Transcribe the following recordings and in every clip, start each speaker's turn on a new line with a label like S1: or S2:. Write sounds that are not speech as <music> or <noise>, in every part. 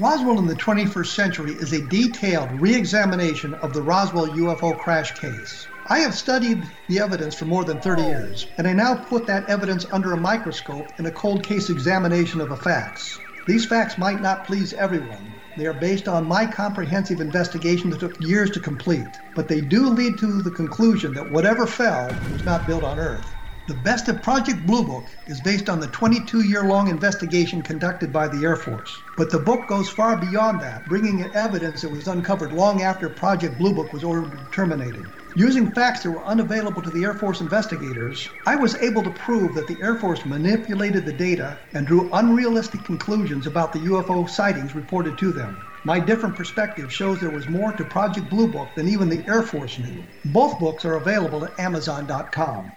S1: Roswell in the 21st century is a detailed re examination of the Roswell UFO crash case. I have studied the evidence for more than 30 years, and I now put that evidence under a microscope in a cold case examination of the facts. These facts might not please everyone. They are based on my comprehensive investigation that took years to complete, but they do lead to the conclusion that whatever fell was not built on Earth. The best of Project Blue Book is based on the 22 year long investigation conducted by the Air Force. But the book goes far beyond that, bringing in evidence that was uncovered long after Project Blue Book was ordered terminated. Using facts that were unavailable to the Air Force investigators, I was able to prove that the Air Force manipulated the data and drew unrealistic conclusions about the UFO sightings reported to them. My different perspective shows there was more to Project Blue Book than even the Air Force knew. Both books are available at Amazon.com.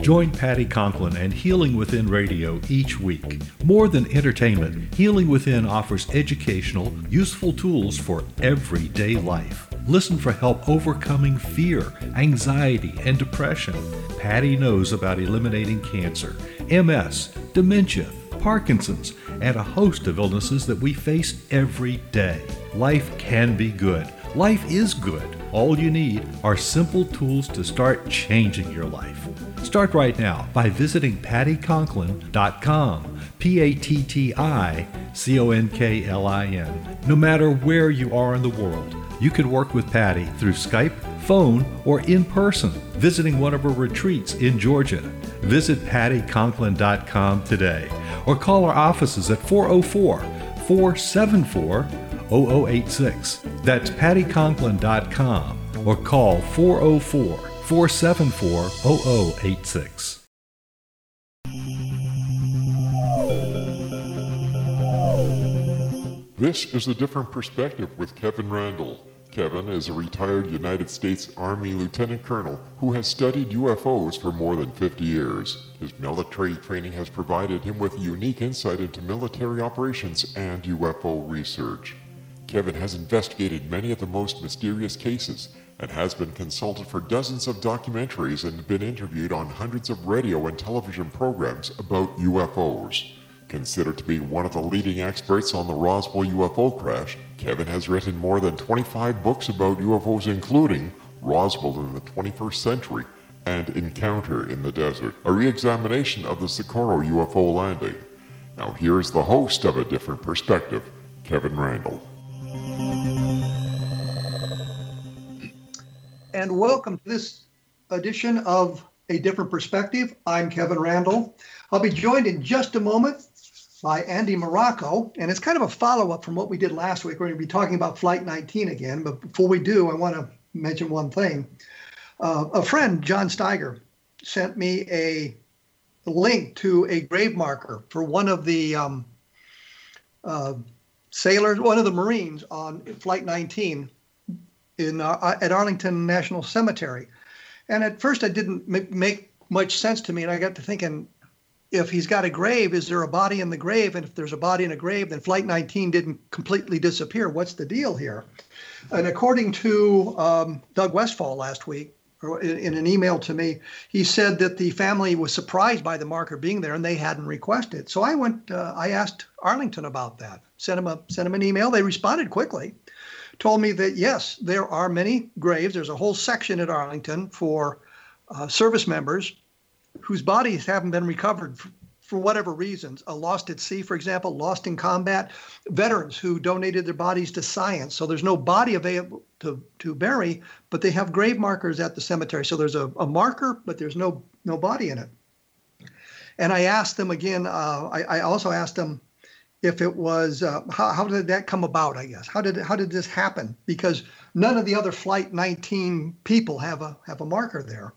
S2: Join Patti Conklin and Healing Within Radio each week. More than entertainment, Healing Within offers educational, useful tools for everyday life. Listen for help overcoming fear, anxiety, and depression. Patti knows about eliminating cancer, MS, dementia, Parkinson's, and a host of illnesses that we face every day. Life can be good. Life is good. All you need are simple tools to start changing your life. Start right now by visiting patticonklin.com. P A T T I C O N K L I N. No matter where you are in the world, you can work with Patti through Skype, phone, or in person, visiting one of her retreats in Georgia. Visit patticonklin.com today or call our offices at 404 474 0086. That's patticonklin.com or call 404 474 0086.
S3: This is a different perspective with Kevin Randle. Kevin is a retired United States Army lieutenant colonel who has studied UFOs for more than 50 years. His military training has provided him with unique insight into military operations and UFO research. Kevin has investigated many of the most mysterious cases and has been consulted for dozens of documentaries and been interviewed on hundreds of radio and television programs about UFOs. Considered to be one of the leading experts on the Roswell UFO crash, Kevin has written more than 25 books about UFOs, including Roswell in the 21st Century and Encounter in the Desert, a re examination of the Socorro UFO landing. Now, here's the host of A Different Perspective, Kevin Randle.
S1: And welcome to this edition of A Different Perspective. I'm Kevin Randle. I'll be joined in just a moment by Andy Marocco, and it's kind of a follow up from what we did last week. We're going to be talking about Flight 19 again, but before we do, I want to mention one thing. Uh, a friend, John Steiger, sent me a link to a grave marker for one of the um, uh, sailors, one of the Marines on Flight 19 in uh, at Arlington National Cemetery. And at first, it didn't make, much sense to me, and I got to thinking, if he's got a grave, is there a body in the grave? And if there's a body in a grave, then Flight 19 didn't completely disappear. What's the deal here? And according to um, Doug Westfall last week, in, an email to me, he said that the family was surprised by the marker being there and they hadn't requested. So I went, uh, I asked Arlington about that, sent him a sent him an email. They responded quickly told me that yes, there are many graves. There's a whole section at Arlington for uh, service members whose bodies haven't been recovered for, for whatever reasons. A lost at sea, for example, lost in combat, veterans who donated their bodies to science. So there's no body available to, to bury, but they have grave markers at the cemetery. So there's a, a marker, but there's no no body in it. And I asked them again. Uh, I, I also asked them if it was uh, how, how did that come about i guess? How did how did this happen? Because none of the other flight 19 people have a have a marker there.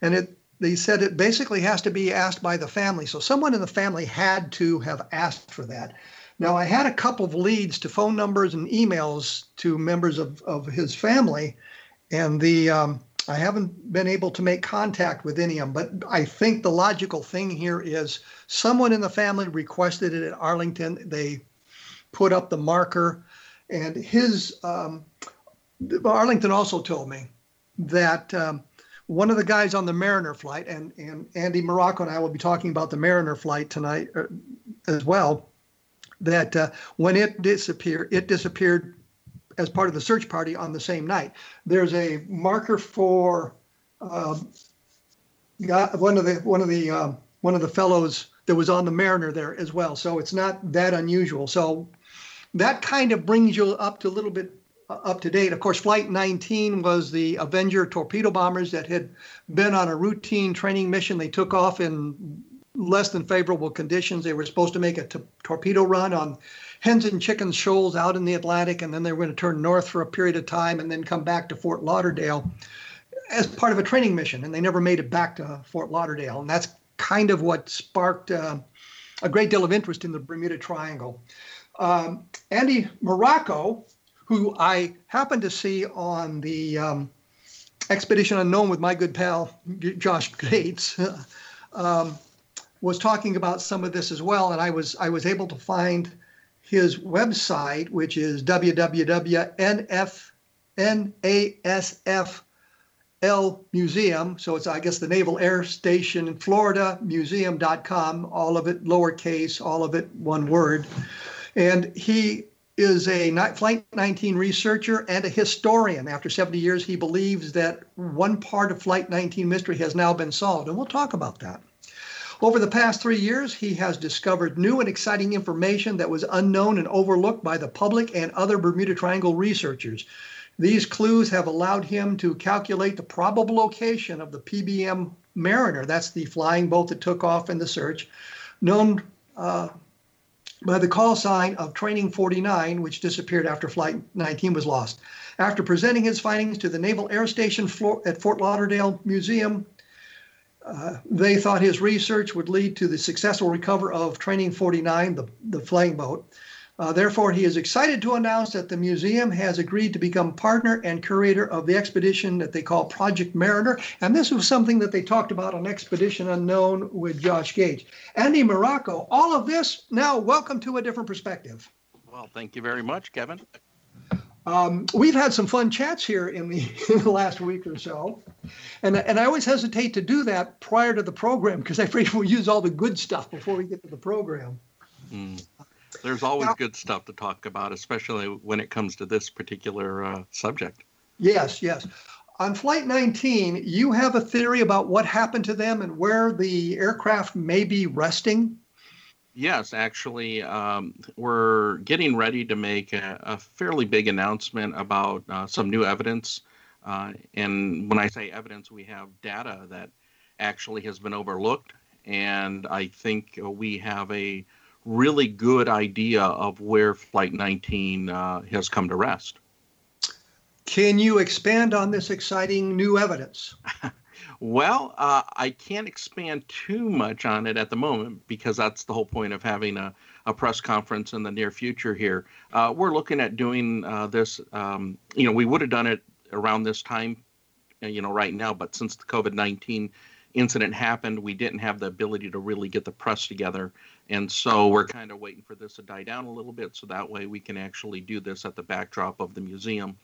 S1: And it they said it basically has to be asked by the family. So someone in the family had to have asked for that. Now i had a couple of leads to phone numbers and emails to members of, of his family. And the um, I haven't been able to make contact with any of them, but I think the logical thing here is someone in the family requested it at Arlington. They put up the marker, and his um, Arlington also told me that um, one of the guys on the Mariner flight, and and Andy Marocco and I will be talking about the Mariner flight tonight uh, as well. That uh, when it disappeared, it disappeared as part of the search party on the same night. There's a marker for um, one of the one of the um, one of the fellows that was on the Mariner there as well. So it's not that unusual. So that kind of brings you up to a little bit uh, up to date. Of course, Flight 19 was the Avenger torpedo bombers that had been on a routine training mission. They took off in less than favorable conditions. They were supposed to make a t- torpedo run on hens and chickens shoals out in the Atlantic, and then they were going to turn north for a period of time and then come back to Fort Lauderdale as part of a training mission. And they never made it back to Fort Lauderdale. And that's kind of what sparked uh, a great deal of interest in the Bermuda Triangle. Um, Andy Marocco, who I happened to see on the um, Expedition Unknown with my good pal Josh Gates, <laughs> um, was talking about some of this as well, and I was I was able to find his website, which is www.nfnasfl museum. So it's, I guess, the Naval Air Station in Florida museum.com, all of it lowercase, all of it one word. And he is a Flight 19 researcher and a historian. After 70 years, he believes that one part of Flight 19 mystery has now been solved. And we'll talk about that. Over the past three years, he has discovered new and exciting information that was unknown and overlooked by the public and other Bermuda Triangle researchers. These clues have allowed him to calculate the probable location of the PBM Mariner, that's the flying boat that took off in the search, known uh, by the call sign of Training 49, which disappeared after Flight 19 was lost. After presenting his findings to the Naval Air Station at Fort Lauderdale Museum, they thought his research would lead to the successful recovery of Training 49, the, the flying boat. Uh, therefore, he is excited to announce that the museum has agreed to become partner and curator of the expedition that they call Project Mariner. And this was something that they talked about on Expedition Unknown with Josh Gates. Andy Marocco, all of this now, welcome to a different perspective.
S4: Well, thank you very much, Kevin.
S1: Um, we've had some fun chats here in the, <laughs> in the, last week or so, and and I always hesitate to do that prior to the program because I afraid we'll use all the good stuff before we get to the program.
S4: Mm. There's always now, good stuff to talk about, especially when it comes to this particular uh, subject.
S1: Yes, yes. On Flight 19, you have a theory about what happened to them and where the aircraft may be resting.
S4: Yes, actually, um, we're getting ready to make a, a fairly big announcement about uh, some new evidence. Uh, and when I say evidence, we have data that actually has been overlooked, and I think we have a really good idea of where Flight 19 uh, has come to rest.
S1: Can you expand on this exciting new evidence? <laughs>
S4: well, uh, I can't expand too much on it at the moment because that's the whole point of having a, a press conference in the near future here. Uh, we're looking at doing uh, this. Um, you know, we would have done it around this time, uh, you know, right now, but since the COVID 19 incident happened, we didn't have the ability to really get the press together. And so we're kind of waiting for this to die down a little bit so that way we can actually do this at the backdrop of the museum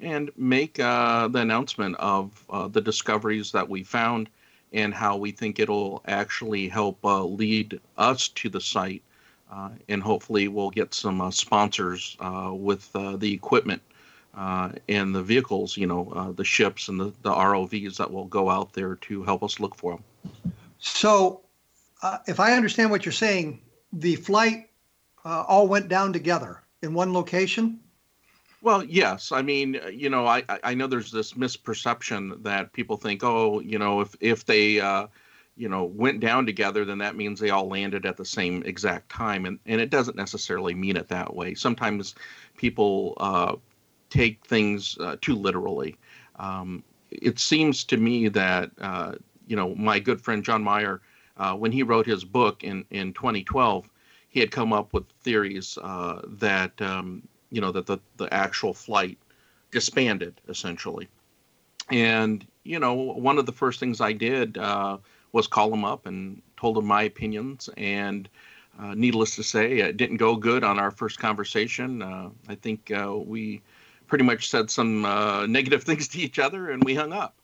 S4: and make uh, the announcement of uh, the discoveries that we found and how we think it'll actually help uh, lead us to the site. Uh, and hopefully, we'll get some uh, sponsors uh, with the equipment and the vehicles, you know, the ships and the, the ROVs that will go out there to help us look for them.
S1: So, if I understand what you're saying, the flight all went down together in one location?
S4: Well, yes. I mean, uh, you know, I I know there's this misperception that people think, oh, you know, if if they uh, you know went down together, then that means they all landed at the same exact time, and and it doesn't necessarily mean it that way. Sometimes people uh, take things uh, too literally. Um, it seems to me that uh, you know my good friend John Myhre, uh, when he wrote his book in in 2012, he had come up with theories that um, you know that the the actual flight disbanded essentially. And you know one of the first things i did uh, was call him up and told him my opinions. And uh, needless to say it didn't go good on our first conversation. Uh, i think uh, we pretty much said some uh, negative <laughs> things to each other and we hung up.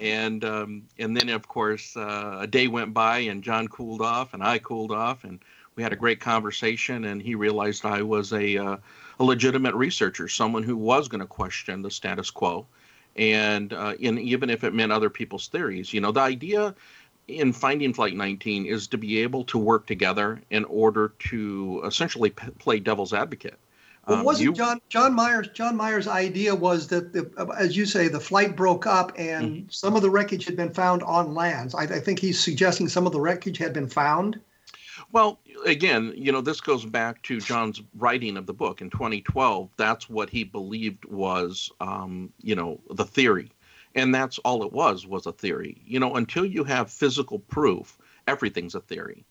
S4: And um, and then of course uh, a day went by and john cooled off and i cooled off and we had a great conversation and he realized i was a a legitimate researcher, someone who was going to question the status quo, and uh, in, even if it meant other people's theories. You know, the idea in finding Flight 19 is to be able to work together in order to essentially p- play devil's advocate.
S1: Well, um, wasn't you, John John Myers John Myhre's idea was that, the, as you say, the flight broke up and mm-hmm. some of the wreckage had been found on land. I, I, think he's suggesting some of the wreckage had been found.
S4: Well, again, you know, this goes back to John's writing of the book in 2012. That's what he believed was, um, you know, the theory, and that's all it was was a theory. You know, until you have physical proof, everything's a theory.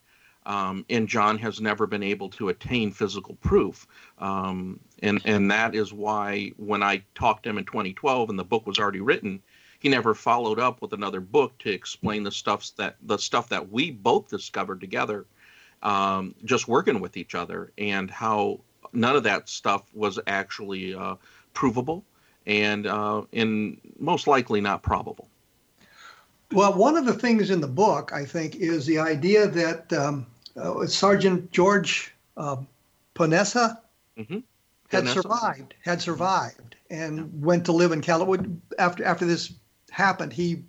S4: Um, and John has never been able to attain physical proof, um, and and that is why when I talked to him in 2012 and the book was already written, he never followed up with another book to explain the stuffs that the stuff that we both discovered together um, just working with each other and how none of that stuff was actually uh, provable and uh, and most likely not probable.
S1: Well, one of the things in the book, I think, is the idea that um, uh, Sergeant George uh, Paonessa mm-hmm. had survived, had survived, and yeah. went to live in California. After after this happened, he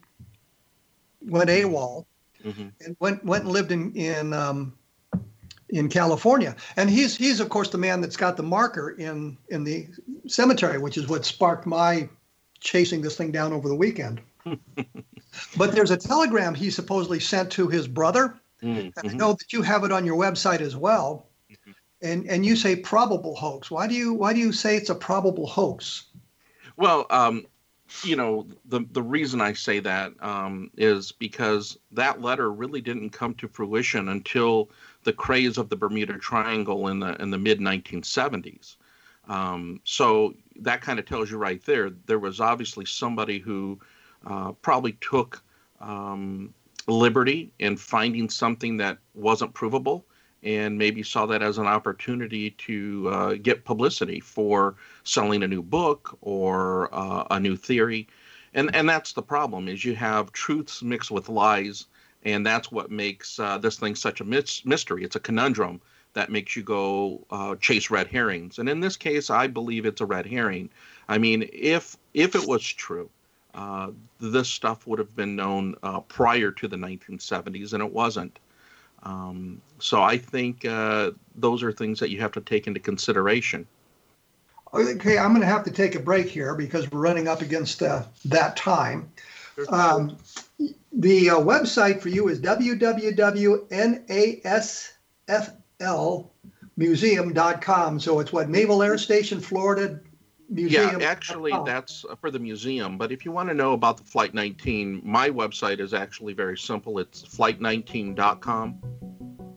S1: went AWOL mm-hmm. and went went and lived in in um, in California. And he's he's of course the man that's got the marker in in the cemetery, which is what sparked my chasing this thing down over the weekend. <laughs> but there's a telegram he supposedly sent to his brother. Mm-hmm. I know that you have it on your website as well. Mm-hmm. And and you say probable hoax. Why do you why do you say it's a probable hoax?
S4: Well, um, you know the the reason I say that um, is because that letter really didn't come to fruition until the craze of the Bermuda Triangle in the in the mid 1970s. Um, so that kind of tells you right there. There was obviously somebody who uh, probably took um, liberty in finding something that wasn't provable, and maybe saw that as an opportunity to uh, get publicity for selling a new book or uh, a new theory. And and that's the problem is you have truths mixed with lies and that's what makes uh, this thing such a mystery. It's a conundrum that makes you go uh, chase red herrings. And in this case, I believe it's a red herring. I mean, if if it was true, uh, this stuff would have been known uh, prior to the 1970s, and it wasn't. Um, so I think uh, those are things that you have to take into consideration.
S1: Okay, I'm going to have to take a break here because we're running up against uh, that time. Um, The uh, website for you is www.nasflmuseum.com. So it's what Naval Air Station, Florida Museum.
S4: Yeah, actually, that's for the museum. But if you want to know about the Flight 19, my website is actually very simple. It's flight19.com.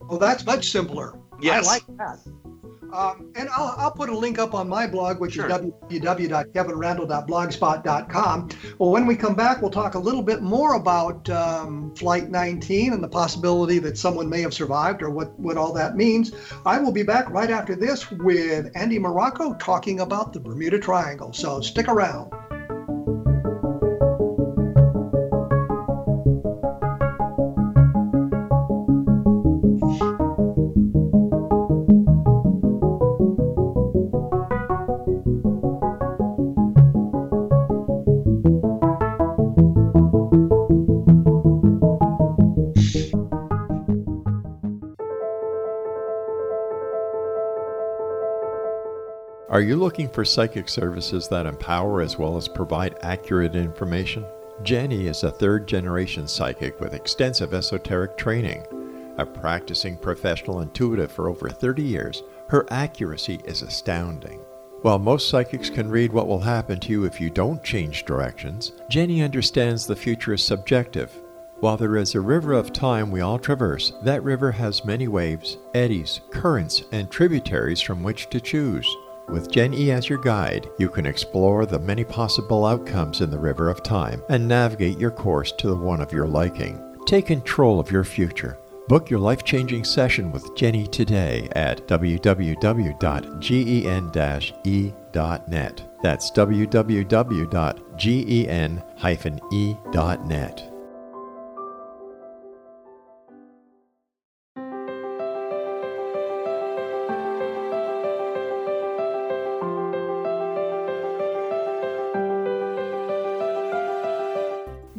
S1: Oh, that's much simpler.
S4: Yes.
S1: I like that. Um, and I'll, I'll put a link up on my blog, which
S4: Sure.
S1: is www.kevinrandle.blogspot.com. Well, when we come back, we'll talk a little bit more about um, Flight 19 and the possibility that someone may have survived or what, what all that means. I will be back right after this with Andy Marocco talking about the Bermuda Triangle. So stick around.
S5: Are you looking for psychic services that empower as well as provide accurate information? Jenny is a third generation psychic with extensive esoteric training. A practicing professional intuitive for over 30 years, her accuracy is astounding. While most psychics can read what will happen to you if you don't change directions, Jenny understands the future is subjective. While there is a river of time we all traverse, that river has many waves, eddies, currents, and tributaries from which to choose. With Gen E as your guide, you can explore the many possible outcomes in the river of time and navigate your course to the one of your liking. Take control of your future. Book your life changing session with Jenny today at www.gen-e.net. That's www.gen-e.net.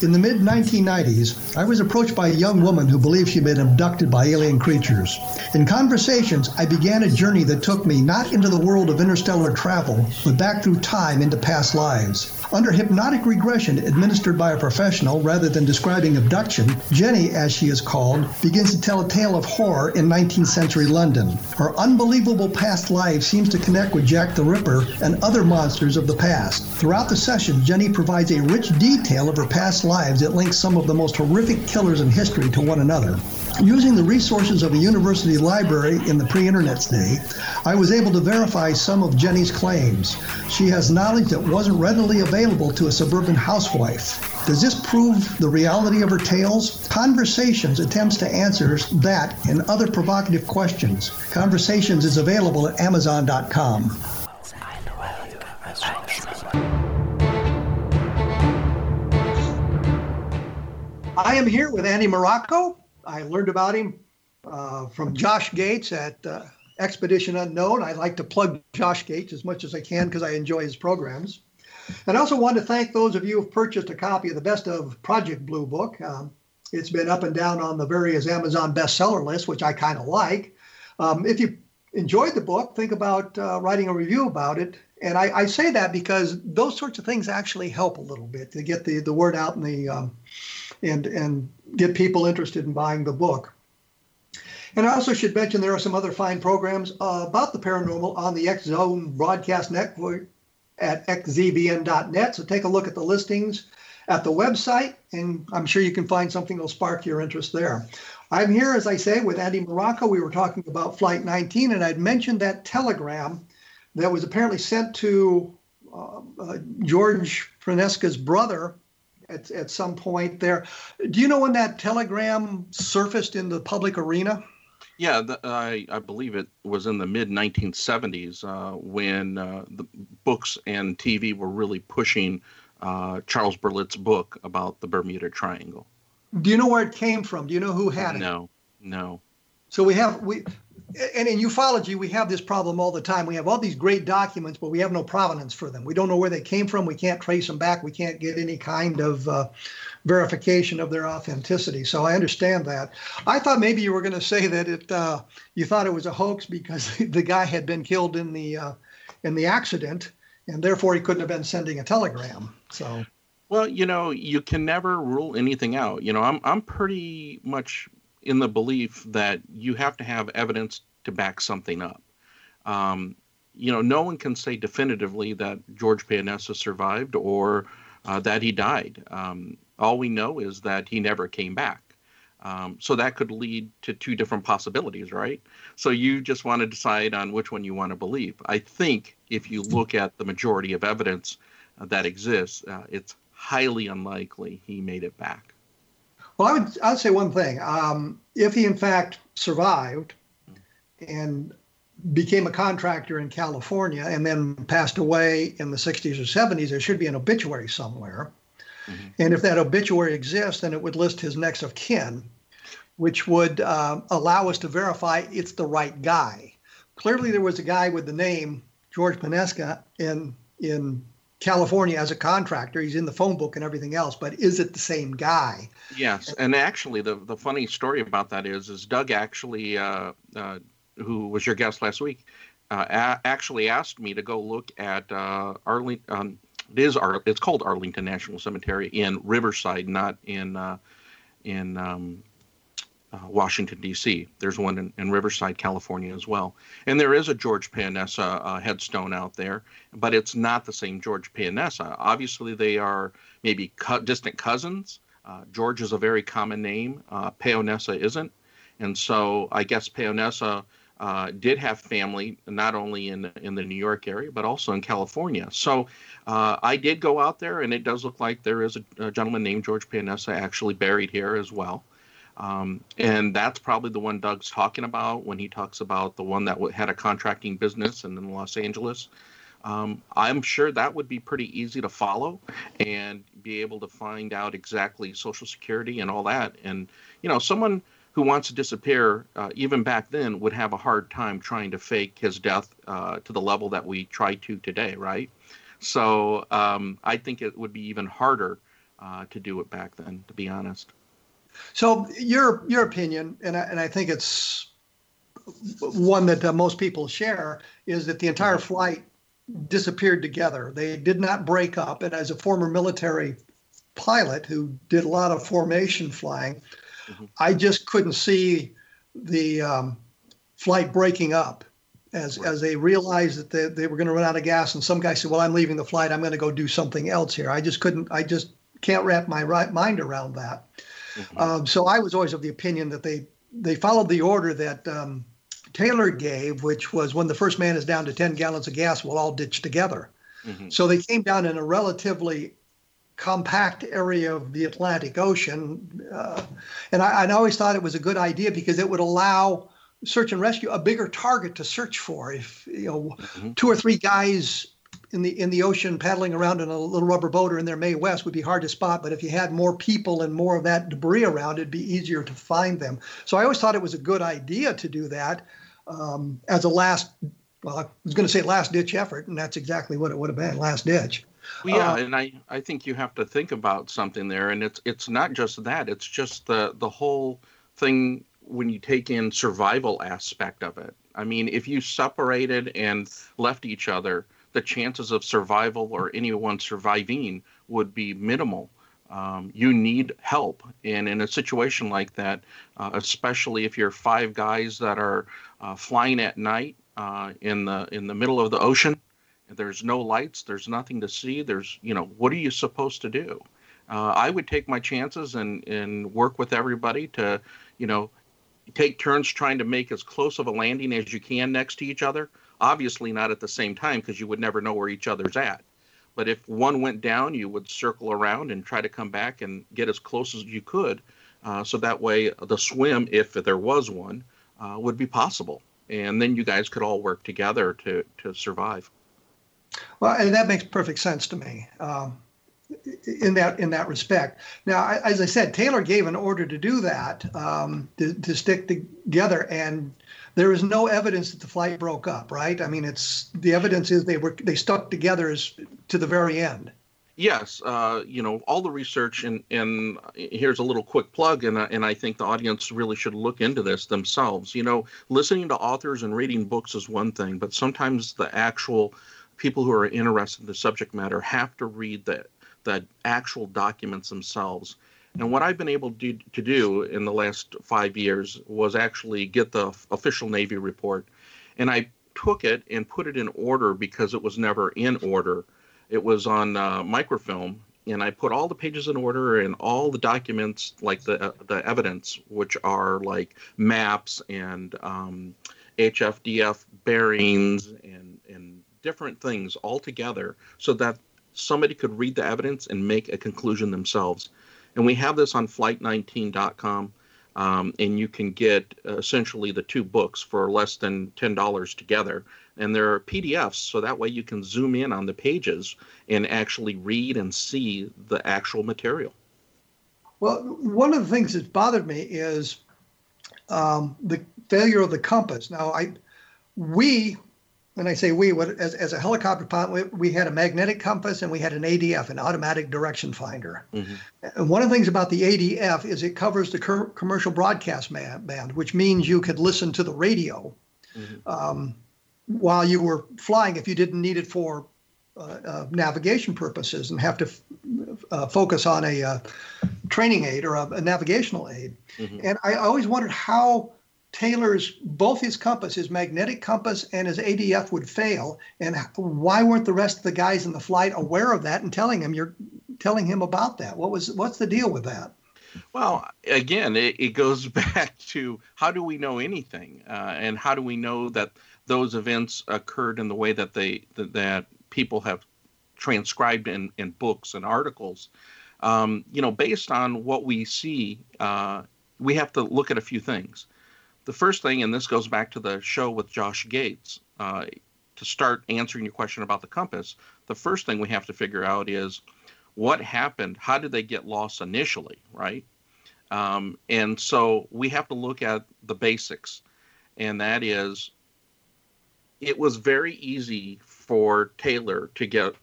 S1: In the mid 1990s, I was approached by a young woman who believed she'd been abducted by alien creatures. In conversations, I began a journey that took me not into the world of interstellar travel, but back through time into past lives. Under hypnotic regression administered by a professional rather than describing abduction, Jenny, as she is called, begins to tell a tale of horror in 19th century London. Her unbelievable past life seems to connect with Jack the Ripper and other monsters of the past. Throughout the session, Jenny provides a rich detail of her past lives that links some of the most horrific killers in history to one another. Using the resources of a university library in the pre internet day, I was able to verify some of Jenny's claims. She has knowledge that wasn't readily available to a suburban housewife. Does this prove the reality of her tales? Conversations attempts to answer that and other provocative questions. Conversations is available at Amazon.com. I am here with Andy Marocco. I learned about him uh, from Josh Gates at uh, Expedition Unknown. I like to plug Josh Gates as much as I can because I enjoy his programs. And I also want to thank those of you who have purchased a copy of the Best of Project Blue book. Um, it's been up and down on the various Amazon bestseller lists, which I kind of like. Um, if you enjoyed the book, think about uh, writing a review about it. And I, I, say that because those sorts of things actually help a little bit to get the, the word out in the um, and and get people interested in buying the book. And I also should mention there are some other fine programs uh, about the paranormal on the X Zone broadcast network at xzbn.net. So take a look at the listings at the website, and I'm sure you can find something that'll spark your interest there. I'm here, as I say, with Andy Marocco. We were talking about Flight 19, and I'd mentioned that telegram that was apparently sent to uh, uh, George Paonessa's brother at, at some point there. Do you know when that telegram surfaced in the public arena?
S4: Yeah, the, I, I believe it was in the mid 1970s uh, when uh, the books and TV were really pushing uh, Charles Berlitz' book about the Bermuda Triangle.
S1: Do you know where it came from? Do you know who had it?
S4: No, no.
S1: So we have we, and in ufology we have this problem all the time. We have all these great documents, but we have no provenance for them. We don't know where they came from. We can't trace them back. We can't get any kind of uh, verification of their authenticity. So I understand that. I thought maybe you were going to say that it uh, you thought it was a hoax because <laughs> the guy had been killed in the uh, in the accident, and therefore he couldn't have been sending a telegram. So.
S4: Well, you know, you can never rule anything out. You know, I'm I'm pretty much in the belief that you have to have evidence to back something up. Um, you know, no one can say definitively that George Paonessa survived or uh, that he died. Um, all we know is that he never came back. Um, so that could lead to two different possibilities, right? So you just want to decide on which one you want to believe. I think if you look at the majority of evidence uh, that exists, uh, it's highly unlikely he made it back.
S1: Well, I would I would say one thing. Um, if he in fact survived and became a contractor in California and then passed away in the 60s or 70s, there should be an obituary somewhere. Mm-hmm. And if that obituary exists, then it would list his next of kin, which would uh, allow us to verify it's the right guy. Clearly, there was a guy with the name George Paonessa in in California as a contractor. He's in the phone book and everything else, but is it the same guy?
S4: Yes, and actually, the the funny story about that is, is Doug actually, uh, uh, who was your guest last week, uh, a- actually asked me to go look at uh, Arlington. Um, it is Ar- it's called Arlington National Cemetery in Riverside, not in uh, in um, uh, Washington, D.C. There's one in, in, Riverside, California as well. And there is a George Paonessa uh, headstone out there, but it's not the same George Paonessa. Obviously, they are maybe co- distant cousins. Uh, George is a very common name, uh, Paonessa isn't. And so I guess Paonessa uh, did have family not only in, in the New York area, but also in California. So uh, I did go out there, and it does look like there is a, a gentleman named George Paonessa actually buried here as well. Um, and that's probably the one Doug's talking about when he talks about the one that had a contracting business and in Los Angeles. Um, I'm sure that would be pretty easy to follow and be able to find out exactly Social Security and all that. And, you know, someone who wants to disappear, uh, even back then, would have a hard time trying to fake his death uh, to the level that we try to today, right? So um, I think it would be even harder uh, to do it back then, to be honest.
S1: So your your opinion, and I, and I think it's one that uh, most people share, is that the entire flight disappeared together. They did not break up. And as a former military pilot who did a lot of formation flying, mm-hmm. I just couldn't see the um, flight breaking up as right. as they realized that they, they were going to run out of gas. And some guy said, "Well, I'm leaving the flight. I'm going to go do something else here." I just couldn't. I just can't wrap my right mind around that. Mm-hmm. Um, so I was always of the opinion that they they followed the order that um, Taylor gave, which was when the first man is down to 10 gallons of gas, we'll all ditch together. Mm-hmm. So they came down in a relatively compact area of the Atlantic Ocean. Uh, and I, I, always thought it was a good idea because it would allow search and rescue a bigger target to search for. If you know, mm-hmm. two or three guys in the in the ocean paddling around in a little rubber boat or in their Mae West would be hard to spot. But if you had more people and more of that debris around, it'd be easier to find them. So I always thought it was a good idea to do that um, as a last. Well, I was going to say last ditch effort, and that's exactly what it would have been, last ditch.
S4: Well, yeah, uh, and I, I think you have to think about something there, and it's it's not just that; it's just the the whole thing when you take in survival aspect of it. I mean, if you separated and left each other, the chances of survival or anyone surviving would be minimal. Um, you need help. And in a situation like that, uh, especially if you're five guys that are uh, flying at night uh, in the in the middle of the ocean, there's no lights, there's nothing to see. There's you know what are you supposed to do? Uh, I would take my chances and and work with everybody to you know take turns trying to make as close of a landing as you can next to each other. Obviously, not at the same time because you would never know where each other's at. But if one went down, you would circle around and try to come back and get as close as you could. Uh, so that way, the swim, if there was one, uh, would be possible. And then you guys could all work together to, to survive.
S1: Well, and that makes perfect sense to me. Um, in that in that respect. Now, as I said, Taylor gave an order to do that um, to, to stick together, and there is no evidence that the flight broke up. Right? I mean, it's the evidence is they were they stuck together as, to the very end.
S4: Yes, uh, you know all the research, and and here's a little quick plug, and and I think the audience really should look into this themselves. You know, listening to authors and reading books is one thing, but sometimes the actual people who are interested in the subject matter have to read the the actual documents themselves. And what I've been able to, to do in the last five years was actually get the official Navy report. And I took it and put it in order because it was never in order. It was on uh, microfilm, and I put all the pages in order and all the documents, like the the evidence, which are like maps and um, HFDF bearings and and different things all together, so that somebody could read the evidence and make a conclusion themselves. And we have this on flight19.com. Um, and you can get uh, essentially the two books for less than $10 together. And there are PDFs, so that way you can zoom in on the pages and actually read and see the actual material.
S1: Well, one of the things that's bothered me is um, the failure of the compass. Now, I we when I say we, as, as a helicopter pilot, we, we, had a magnetic compass and we had an ADF, an automatic direction finder. Mm-hmm. And one of the things about the ADF is it covers the cur- commercial broadcast band, which means you could listen to the radio mm-hmm. um, while you were flying if you didn't need it for uh, uh, navigation purposes and have to f- uh, focus on a uh, training aid or a, a navigational aid. Mm-hmm. And I always wondered how Taylor's both his compass, his magnetic compass and his ADF would fail, and why weren't the rest of the guys in the flight aware of that and telling him you're telling him about that? What was what's the deal with that?
S4: Well, again, it, it goes <laughs> back to how do we know anything, uh, and how do we know that those events occurred in the way that they that, that people have transcribed in, in books and articles. Um, you know, based on what we see, uh, we have to look at a few things the first thing, and this goes back to the show with Josh Gates, uh, to start answering your question about the compass, the first thing we have to figure out is what happened? How did they get lost initially, right? Um, and so we have to look at the basics, and that is it was very easy for Taylor to get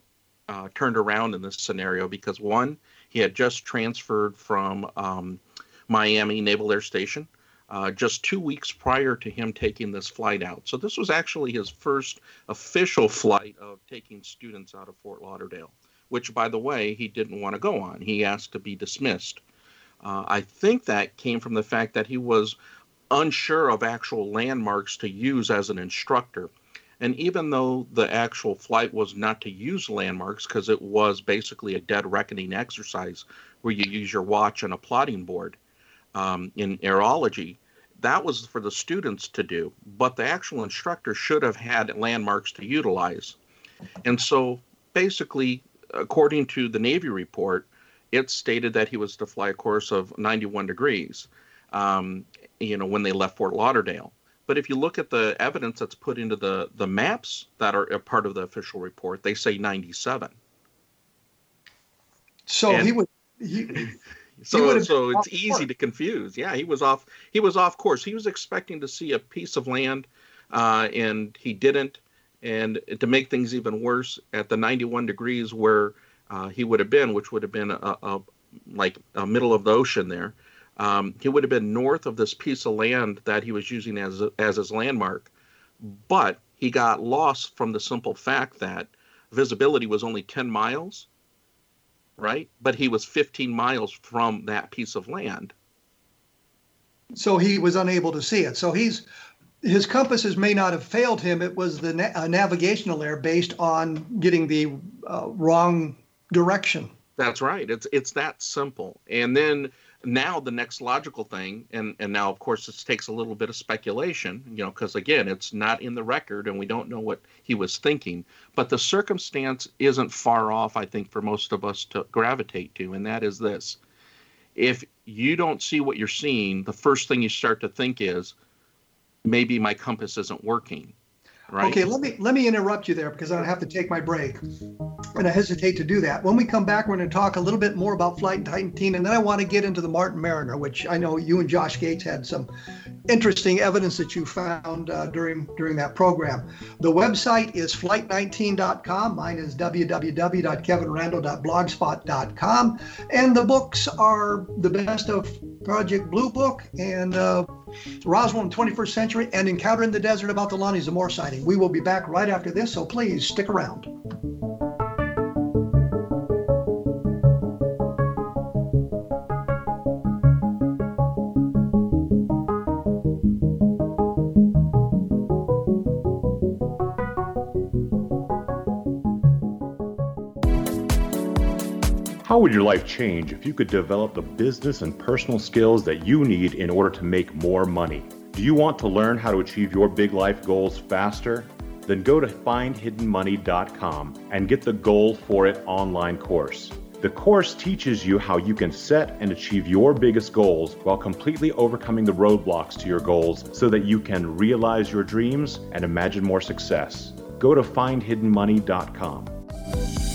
S4: uh, turned around in this scenario because one, he had just transferred from um, Miami Naval Air Station uh, just two weeks prior to him taking this flight out. So this was actually his first official flight of taking students out of Fort Lauderdale, which, by the way, he didn't want to go on. He asked to be dismissed. Uh, I think that came from the fact that he was unsure of actual landmarks to use as an instructor. And even though the actual flight was not to use landmarks because it was basically a dead reckoning exercise where you use your watch and a plotting board, um, in aerology, that was for the students to do, but the actual instructor should have had landmarks to utilize. And so basically, according to the Navy report, it stated that he was to fly a course of 91 degrees, um, you know, when they left Fort Lauderdale. But if you look at the evidence that's put into the, the maps that are a part of the official report, they say 97.
S1: So and, he was he,
S4: so so it's easy course. to confuse. Yeah, he was off. He was off course. He was expecting to see a piece of land, uh, and he didn't. And to make things even worse, at the 91 degrees where uh, he would have been, which would have been a, a like a middle of the ocean there, um, he would have been north of this piece of land that he was using as as his landmark. But he got lost from the simple fact that visibility was only 10 miles right? But he was 15 miles from that piece of land.
S1: So he was unable to see it. So he's his compasses may not have failed him. It was the na- navigational error based on getting the uh, wrong direction.
S4: That's right. It's it's that simple. And then now the next logical thing and and now of course this takes a little bit of speculation you know because again it's not in the record and we don't know what he was thinking but the circumstance isn't far off i think for most of us to gravitate to and that is this. If you don't see what you're seeing the first thing you start to think is maybe my compass isn't working Right.
S1: Okay, let me let me interrupt you there because I have to take my break, and I hesitate to do that. When we come back, we're going to talk a little bit more about Flight 19, and then I want to get into the Martin Mariner, which I know you and Josh Gates had some interesting evidence that you found uh, during during that program. The website is flight19.com. Mine is www.kevinrandle.blogspot.com, and the books are the best of Project Blue Book and. Uh, Roswell in the 21st Century, and Encounter in the Desert about the Lonnie Zamora sighting. We will be back right after this, so please stick around.
S6: How would your life change if you could develop the business and personal skills that you need in order to make more money? Do you want to learn how to achieve your big life goals faster? Then go to findhiddenmoney.com and get the Goal for It online course. The course teaches you how you can set and achieve your biggest goals while completely overcoming the roadblocks to your goals so that you can realize your dreams and imagine more success. Go to findhiddenmoney.com.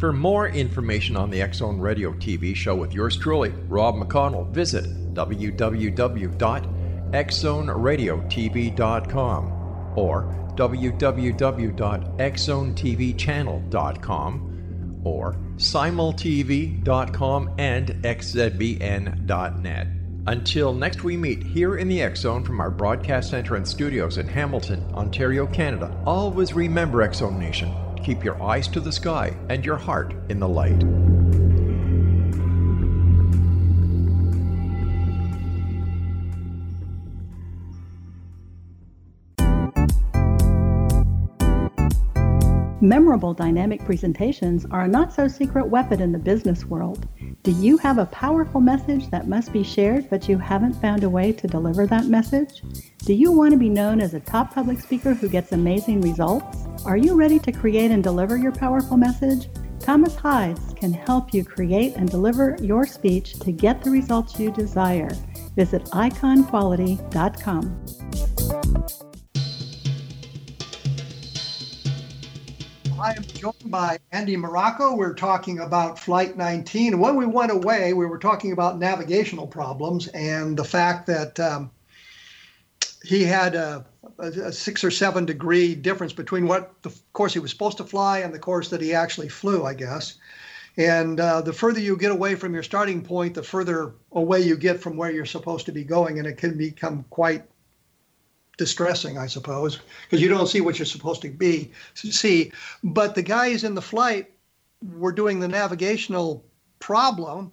S5: For more information on the Zone Radio TV show with yours truly, Rob McConnell, visit www.xzoneradiotv.com or www.xzonetvchannel.com or simultv.com and xzbn.net. Until next we meet here in the Zone from our broadcast center and studios in Hamilton, Ontario, Canada, always remember Zone Nation Keep your eyes to the sky and your heart in the light.
S7: Memorable dynamic presentations are a not so secret weapon in the business world. Do you have a powerful message that must be shared, but you haven't found a way to deliver that message? Do you want to be known as a top public speaker who gets amazing results? Are you ready to create and deliver your powerful message? Thomas Hides can help you create and deliver your speech to get the results you desire. Visit iconquality.com.
S1: I am joined by Andy Marocco. We're talking about Flight 19. When we went away, we were talking about navigational problems and the fact that um, he had a, a, six or seven degree difference between what the course he was supposed to fly and the course that he actually flew, I guess. And uh, the further you get away from your starting point, the further away you get from where you're supposed to be going, and it can become quite distressing, I suppose, because you don't see what you're supposed to be see. But the guys in the flight were doing the navigational problem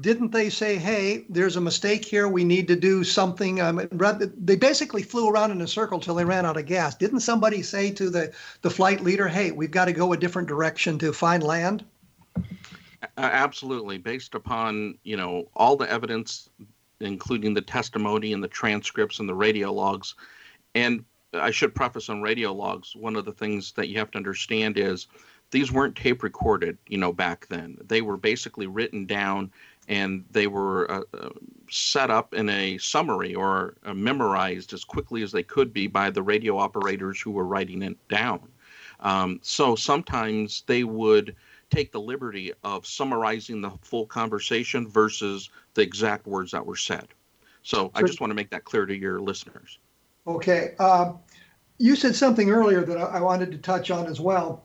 S1: didn't they say, "Hey, there's a mistake here. We need to do something"? Um, they basically flew around in a circle till they ran out of gas. Didn't somebody say to the the flight leader, "Hey, we've got to go a different direction to find land"?
S4: absolutely, based upon you know all the evidence, including the testimony and the transcripts and the radio logs, and I should preface on radio logs. One of the things that you have to understand is these weren't tape recorded, you know, back then. They were basically written down and they were uh, uh, set up in a summary or uh, memorized as quickly as they could be by the radio operators who were writing it down. Um, so sometimes they would take the liberty of summarizing the full conversation versus the exact words that were said. So I just want to make that clear to your listeners.
S1: Okay. Um, you said something earlier that I wanted to touch on as well.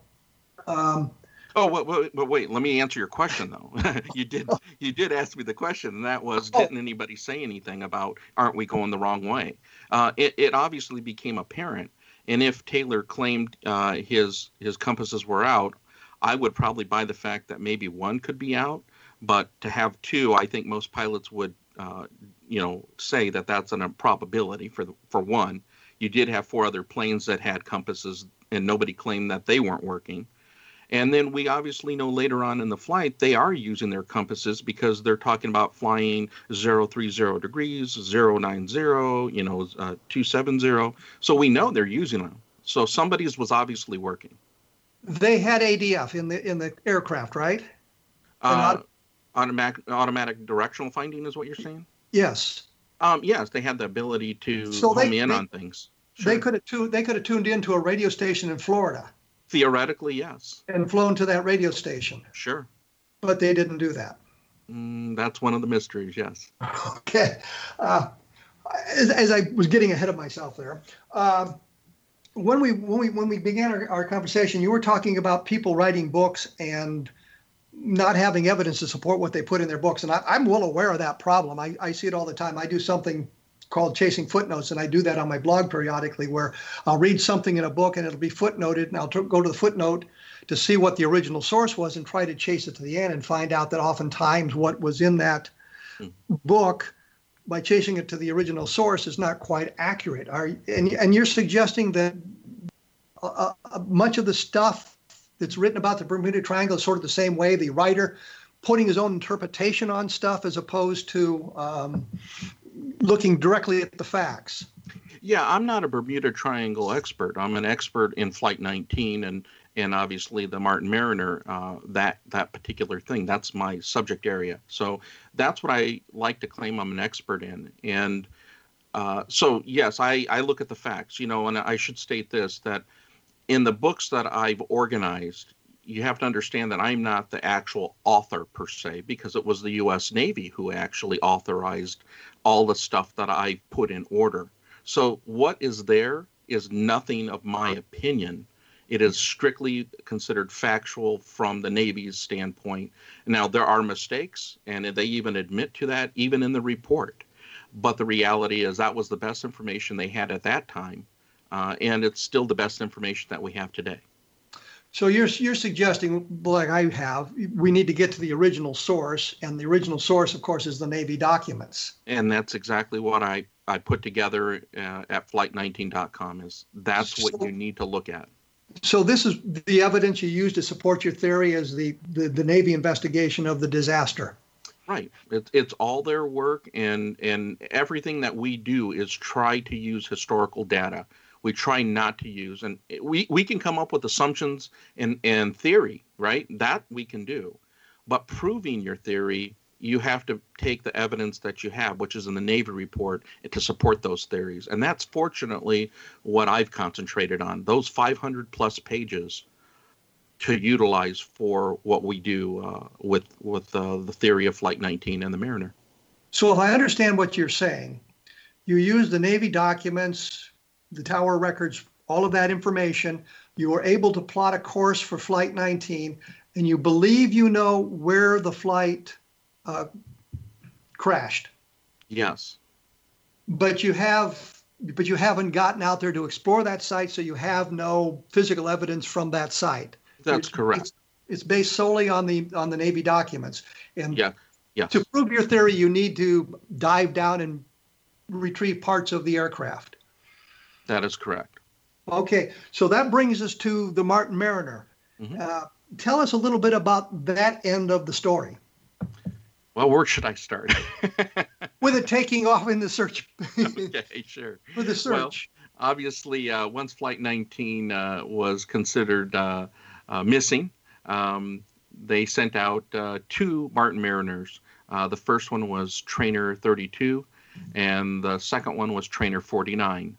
S1: Um,
S4: oh, wait, wait, wait, wait, Let me answer your question though. <laughs> you did <laughs> you did ask me the question, and that was, oh. didn't anybody say anything about aren't we going the wrong way? Uh, it, it obviously became apparent, and if Taylor claimed uh, his his compasses were out, I would probably buy the fact that maybe one could be out, but to have two, I think most pilots would, uh, you know, say that that's an improbability for the, for one. You did have four other planes that had compasses, and nobody claimed that they weren't working. And then we obviously know later on in the flight they are using their compasses because they're talking about flying 030 degrees, 090, you know, uh, 270. So we know they're using them. So somebody's was obviously working.
S1: They had ADF in the in the aircraft, right?
S4: Uh, automatic automatic directional finding is what you're saying?
S1: Yes.
S4: Um, yes, they had the ability to so home they, in
S1: they,
S4: on things.
S1: Sure. They could have tu- they could have tuned into a radio station in Florida
S4: Theoretically, yes.
S1: And flown to that radio station.
S4: Sure.
S1: But they didn't do that.
S4: Mm, that's one of the mysteries, yes. <laughs>
S1: Okay. Uh, as, as, I was getting ahead of myself there, uh, when we when we when we began our, our conversation, you were talking about people writing books and not having evidence to support what they put in their books. And I, am well aware of that problem. I, I see it all the time. I do something called Chasing Footnotes, and I do that on my blog periodically, where I'll read something in a book and it'll be footnoted, and I'll t- go to the footnote to see what the original source was and try to chase it to the end and find out that oftentimes what was in that hmm. book by chasing it to the original source is not quite accurate. Are and and you're suggesting that uh, uh, much of the stuff that's written about the Bermuda Triangle is sort of the same way the writer putting his own interpretation on stuff as opposed to um, looking directly at the facts.
S4: Yeah, I'm not a Bermuda Triangle expert. I'm an expert in Flight 19 and and obviously the Martin Mariner. Uh, that that particular thing. That's my subject area. So that's what I like to claim I'm an expert in. And uh, so yes, I I look at the facts. You know, and I should state this that in the books that I've organized, you have to understand that I'm not the actual author per se, because it was the U.S. Navy who actually authorized all the stuff that I put in order. So what is there is nothing of my opinion. It is strictly considered factual from the Navy's standpoint. Now, there are mistakes, and they even admit to that, even in the report. But the reality is that was the best information they had at that time, uh, and it's still the best information that we have today.
S1: So you're you're suggesting, like I have, we need to get to the original source, and the original source, of course, is the Navy documents.
S4: And that's exactly what I I put together uh, at flight19.com. Is that's what you need to look at.
S1: So this is the evidence you use to support your theory as the, the, the Navy investigation of the disaster.
S4: Right. It's it's all their work, and and everything that we do is try to use historical data we try not to use. And we, we can come up with assumptions and, and theory right? That we can do. But proving your theory you have to take the evidence that you have which is in the navy report to support those theories. And that's fortunately what i've concentrated on those 500 plus pages to utilize for what we do uh, with with uh, the theory of flight 19 and the mariner.
S1: So if i understand what you're saying you use the navy documents the tower records, all of that information. You were able to plot a course for Flight 19, and you believe you know where the flight uh, crashed.
S4: Yes.
S1: But you have but you haven't gotten out there to explore that site, so you have no physical evidence from that site.
S4: That's
S1: it's,
S4: correct.
S1: It's, it's, based solely on the on the Navy documents. And
S4: yeah. Yes.
S1: To prove your theory, you need to dive down and retrieve parts of the aircraft.
S4: That is correct.
S1: Okay, so that brings us to the Martin Mariner. Mm-hmm. Uh, tell us a little bit about that end of the story.
S4: Well, where should I start? <laughs>
S1: With it taking off in the search.
S4: okay, sure. <laughs>
S1: With the search.
S4: Well, obviously, uh, once Flight 19 uh, was considered uh, uh missing, um, they sent out uh, two Martin Mariners. Uh, the first one was Trainer 32, and the second one was Trainer 49.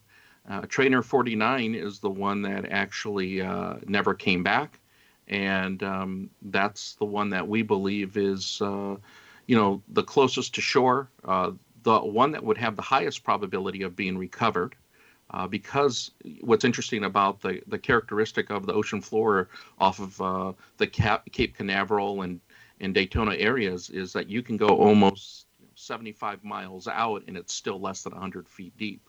S4: Trainer 49 is the one that actually never came back, and um, that's the one that we believe is you know, the closest to shore, uh, the one that would have the highest probability of being recovered. Uh, because what's interesting about the, the characteristic of the ocean floor off of uh, the Cap, Cape Canaveral and, and Daytona areas is that you can go almost 75 miles out and it's still less than 100 feet deep.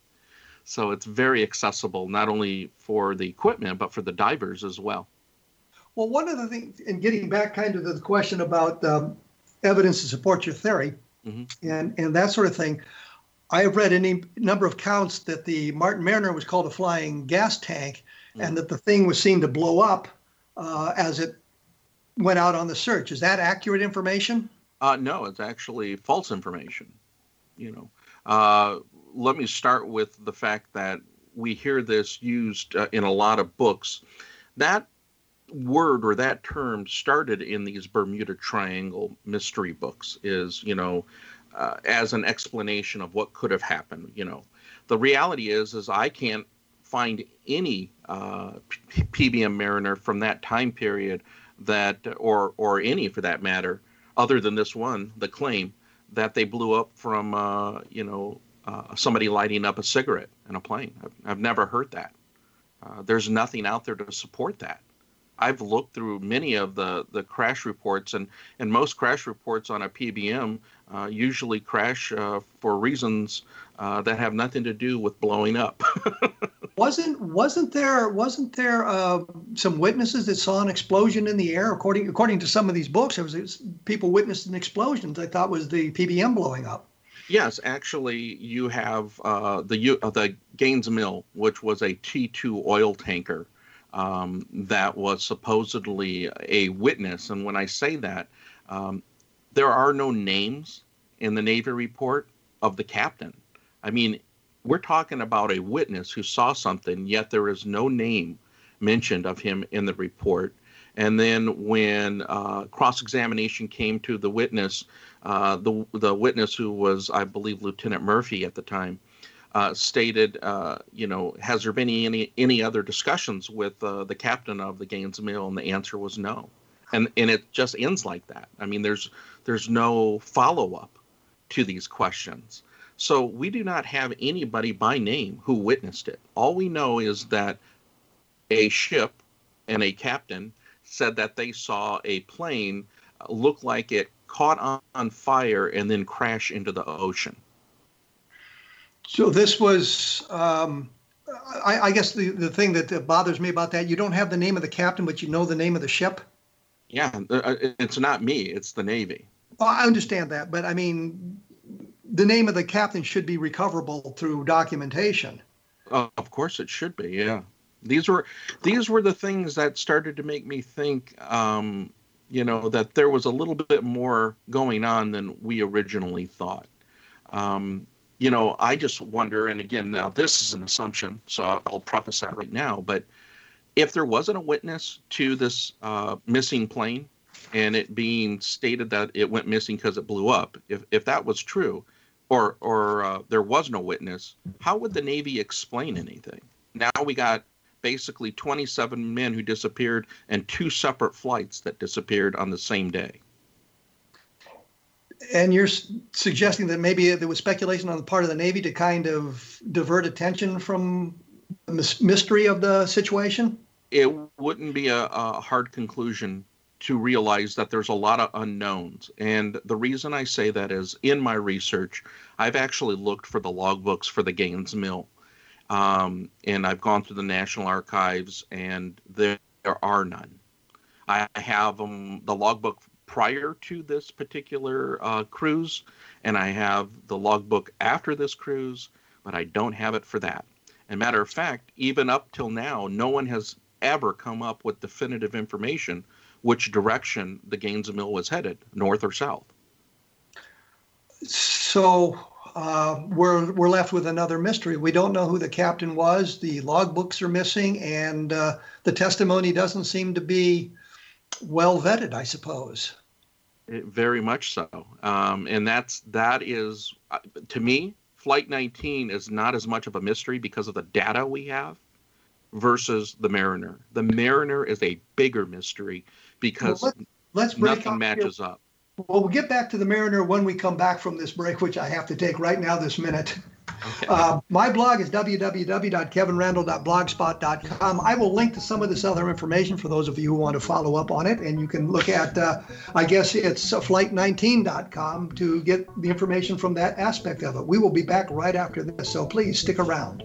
S4: So it's very accessible not only for the equipment but for the divers as well.
S1: Well, one of the things, and getting back kind of to the question about um, evidence to support your theory mm-hmm. and, and that sort of thing. I have read any number of counts that the Martin Mariner was called a flying gas tank mm-hmm. and that the thing was seen to blow up uh, as it went out on the search. Is that accurate information?
S4: Uh, no, it's actually false information. You know, uh, let me start with the fact that we hear this used uh, in a lot of books. That word or that term started in these Bermuda Triangle mystery books is, you know, uh, as an explanation of what could have happened. You know, the reality is, is I can't find any uh, PBM Mariner from that time period that, or or any for that matter, other than this one, the claim that they blew up from, uh, you know, uh, somebody lighting up a cigarette in a plane. I've, I've never heard that. Uh, there's nothing out there to support that. I've looked through many of the, the crash reports, and, and most crash reports on a PBM uh, usually crash uh, for reasons uh, that have nothing to do with blowing up. <laughs>
S1: wasn't wasn't there wasn't there uh, some witnesses that saw an explosion in the air? According according to some of these books, there was, people witnessed an explosion. I thought was the PBM blowing up.
S4: Yes, actually, you have uh, the uh, the Gaines Mill, which was a T2 oil tanker um, that was supposedly a witness. And when I say that, um, there are no names in the Navy report of the captain. I mean, we're talking about a witness who saw something, yet there is no name mentioned of him in the report. And then when uh, cross examination came to the witness, uh, the the witness who was, I believe, Lieutenant Murphy at the time, uh, stated, uh, you know, has there been any any other discussions with uh, the captain of the Gaines Mill? And the answer was no, and and it just ends like that. I mean, there's there's no follow up to these questions. So we do not have anybody by name who witnessed it. All we know is that a ship and a captain said that they saw a plane look like it caught on, on fire and then crash into the ocean.
S1: So this was, um, I, I, guess, the, the thing that bothers me about that, you don't have the name of the captain, but you know the name of the ship.
S4: Yeah, uh, it's not me; it's the Navy.
S1: Well, I understand that, but I mean, the name of the captain should be recoverable through documentation.
S4: Uh, of course, it should be. Yeah, these were these were the things that started to make me think. Um, you know that there was a little bit more going on than we originally thought. Um, you know, I just wonder, and again, now this is an assumption, so I'll preface that right now, but if there wasn't a witness to this uh, missing plane and it being stated that it went missing because it blew up, if, if that was true, or, or uh, there was no witness, how would the Navy explain anything? Now we got basically 27 men who disappeared and two separate flights that disappeared on the same day
S1: and you're suggesting that maybe there was speculation on the part of the Navy to kind of divert attention from the mystery of the situation?
S4: It wouldn't be a, a hard conclusion to realize that there's a lot of unknowns. And the reason I say that is in my research, I've actually looked for the logbooks for the Gaines Mill. Um, and I've gone through the National Archives, and there, there are none. I have um, the logbook prior to this particular uh, cruise, and I have the logbook after this cruise, but I don't have it for that. And matter of fact, even up till now, no one has ever come up with definitive information which direction the Gainesville Mill was headed, north or south.
S1: So uh, we're we're left with another mystery. We don't know who the captain was. The logbooks are missing, and uh, the testimony doesn't seem to be well vetted. I suppose.
S4: It, very much so, um, and that's that is uh, to me, Flight 19 is not as much of a mystery because of the data we have versus the Mariner. The Mariner is a bigger mystery because well, let's, let's nothing matches here. up.
S1: Well, we'll get back to the Mariner when we come back from this break, which I have to take right now this minute. Okay. Uh, my blog is www.kevinrandle.blogspot.com. I will link to some of this other information for those of you who want to follow up on it. And you can look at, uh, I guess it's flight19.com to get the information from that aspect of it. We will be back right after this, so please stick around.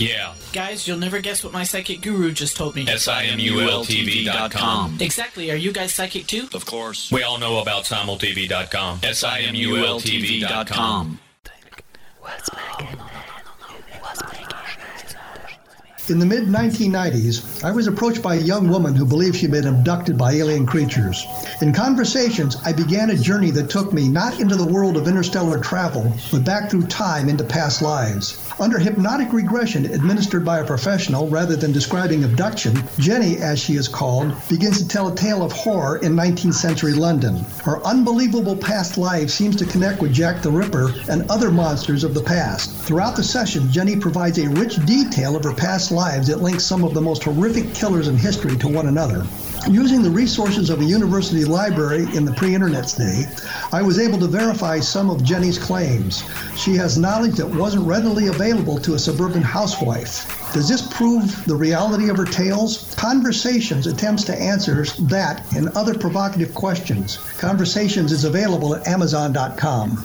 S8: Yeah.
S9: Guys, you'll never guess what my psychic guru just told me.
S8: SIMULTV.com.
S9: Exactly. Are you guys psychic too?
S10: Of course.
S8: We all know about SimulTV.com. SIMULTV.com. What's
S1: In the mid 1990s, I was approached by a young woman who believed she'd been abducted by alien creatures. In conversations, I began a journey that took me not into the world of interstellar travel, but back through time into past lives. Under hypnotic regression administered by a professional rather than describing abduction, Jenny, as she is called, begins to tell a tale of horror in 19th century London. Her unbelievable past life seems to connect with Jack the Ripper and other monsters of the past. Throughout the session, Jenny provides a rich detail of her past lives that links some of the most horrific killers in history to one another. Using the resources of a university library in the pre internet day, I was able to verify some of Jenny's claims. She has knowledge that wasn't readily available to a suburban housewife. Does this prove the reality of her tales? Conversations attempts to answer that and other provocative questions. Conversations is available at Amazon.com.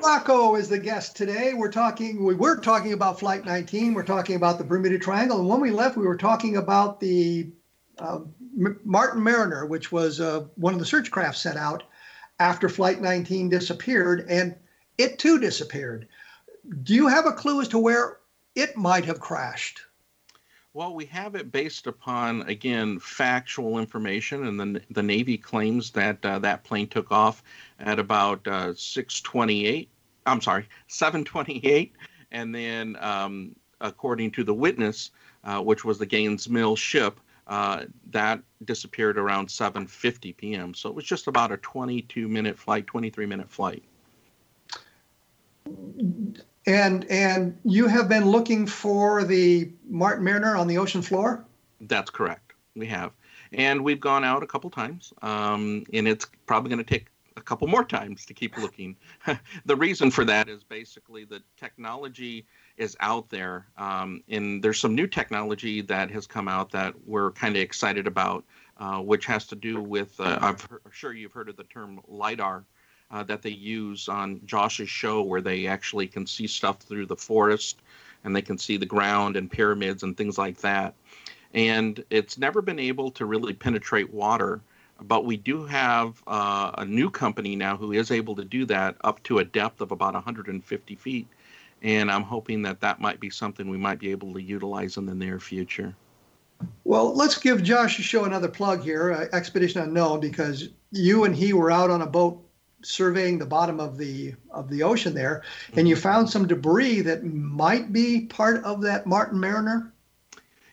S1: Marocco is the guest today. We're talking. We were talking about Flight 19. We're talking about the Bermuda Triangle, and when we left, we were talking about the uh, Martin Mariner, which was uh, one of the search craft set out after Flight 19 disappeared, and it too disappeared. Do you have a clue as to where it might have crashed?
S4: Well, we have it based upon again factual information, and then the Navy claims that uh, that plane took off at about uh, 6:28 I'm sorry, 728, and then um, according to the witness, uh, which was the Gaines Mill ship, uh, that disappeared around 7:50 p.m. So it was just about a 22 minute flight, 23 minute flight.
S1: And and you have been looking for the Martin Mariner on the ocean floor.
S4: That's correct. We have, and we've gone out a couple times, um, and it's probably going to take a couple more times to keep looking. <laughs> the reason for that is basically the technology is out there, um, and there's some new technology that has come out that we're kind of excited about, uh, which has to do with uh, I'm sure you've heard of the term lidar. Uh, that they use on Josh's show, where they actually can see stuff through the forest and they can see the ground and pyramids and things like that. And it's never been able to really penetrate water but we do have uh, a new company now who is able to do that up to a depth of about 150 feet. And I'm hoping that that might be something we might be able to utilize in the near future.
S1: Well, let's give Josh's show another plug here, uh, Expedition Unknown, because you and he were out on a boat surveying the bottom of the of the ocean there, and you found some debris that might be part of that Martin Mariner.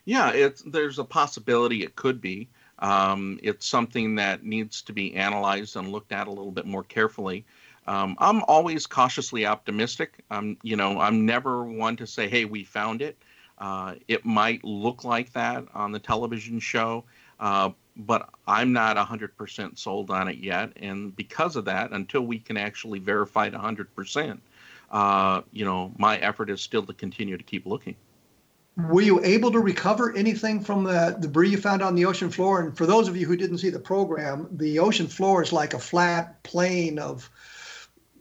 S4: Yeah, it's there's a possibility it could be. Um, it's something that needs to be analyzed and looked at a little bit more carefully. Um, I'm always cautiously optimistic. I'm, you know, I'm never one to say, "Hey, we found it." Uh, it might look like that on the television show, uh, but I'm not 100% sold on it yet. And because of that, until we can actually verify it 100%, uh, you know, my effort is still to continue to keep looking.
S1: Were you able to recover anything from the debris you found on the ocean floor? And for those of you who didn't see the program, the ocean floor is like a flat plain of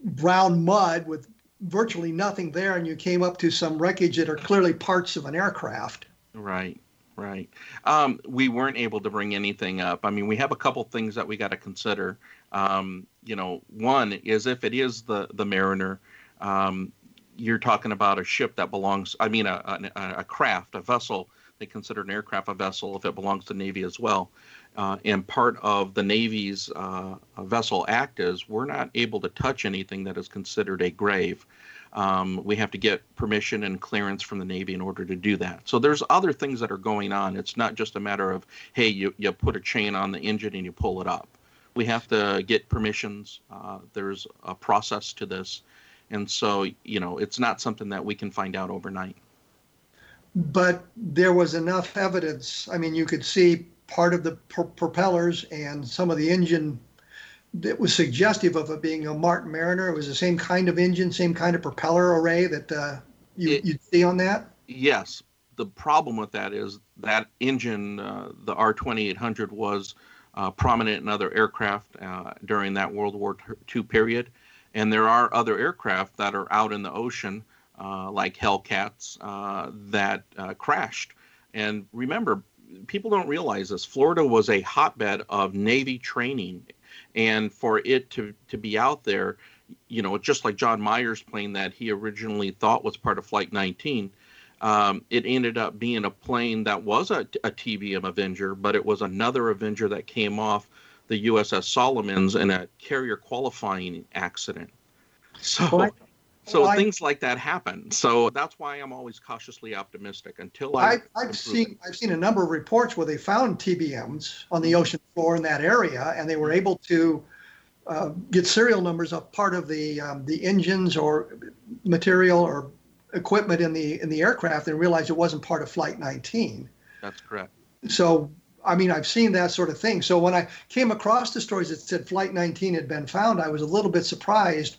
S1: brown mud with virtually nothing there, and you came up to some wreckage that are clearly parts of an aircraft.
S4: Right, right. Um, we weren't able to bring anything up. I mean, we have a couple things that we got to consider. Um, you know, one is if it is the the Mariner, um, you're talking about a ship that belongs, I mean, a, a, a craft, a vessel. They consider an aircraft a vessel if it belongs to Navy as well. Uh, and part of the Navy's uh, vessel act is we're not able to touch anything that is considered a grave. Um, we have to get permission and clearance from the Navy in order to do that. So there's other things that are going on. It's not just a matter of, hey, you, you put a chain on the engine and you pull it up. We have to get permissions. Uh, there's a process to this. And so, you know, it's not something that we can find out overnight.
S1: But there was enough evidence. I mean, you could see part of the propellers and some of the engine that was suggestive of it being a Martin Mariner. It was the same kind of engine, same kind of propeller array that uh, you, it, you'd see on that?
S4: Yes. The problem with that is that engine, uh, the R 2800, was uh, prominent in other aircraft uh, during that World War II period. And there are other aircraft that are out in the ocean, uh, like Hellcats, uh, that uh, crashed. And remember, people don't realize this. Florida was a hotbed of Navy training. And for it to, to be out there, you know, just like John Myhre's plane that he originally thought was part of Flight 19, um, it ended up being a plane that was a, a TBM Avenger, but it was another Avenger that came off the USS Solomons in a carrier qualifying accident. So, well, so well, things I, like that happen. So that's why I'm always cautiously optimistic until I.
S1: I have seen I've seen a number of reports where they found TBMs on the ocean floor in that area, and they were able to. Uh, get serial numbers of part of the um, the engines or material or equipment in the in the aircraft and realize it wasn't part of Flight 19.
S4: That's correct.
S1: So I mean, I've seen that sort of thing. So when I came across the stories that said Flight 19 had been found, I was a little bit surprised.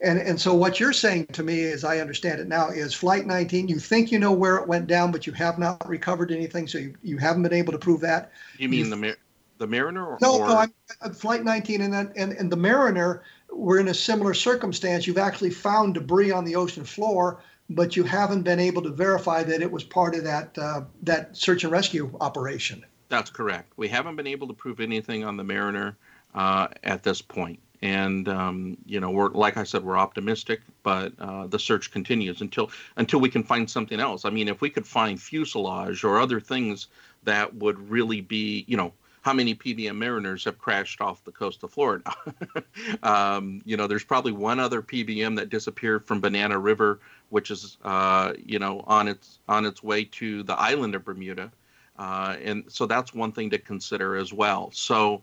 S1: And and so what you're saying to me, as I understand it now, is Flight 19. You think you know where it went down, but you have not recovered anything, so you, you haven't been able to prove that.
S4: You mean you, the the Mariner? Or,
S1: no, no. I'm, Flight 19 and then and, and the Mariner were in a similar circumstance. You've actually found debris on the ocean floor, but you haven't been able to verify that it was part of that uh, that search and rescue operation.
S4: That's correct. We haven't been able to prove anything on the Mariner uh, at this point. And um, you know, we're like I said, we're optimistic, but uh, the search continues until until we can find something else. I mean, if we could find fuselage or other things that would really be, you know, how many PBM Mariners have crashed off the coast of Florida. <laughs> um, you know, there's probably one other PBM that disappeared from Banana River, which is uh, you know on its on its way to the island of Bermuda, uh, and so that's one thing to consider as well. So.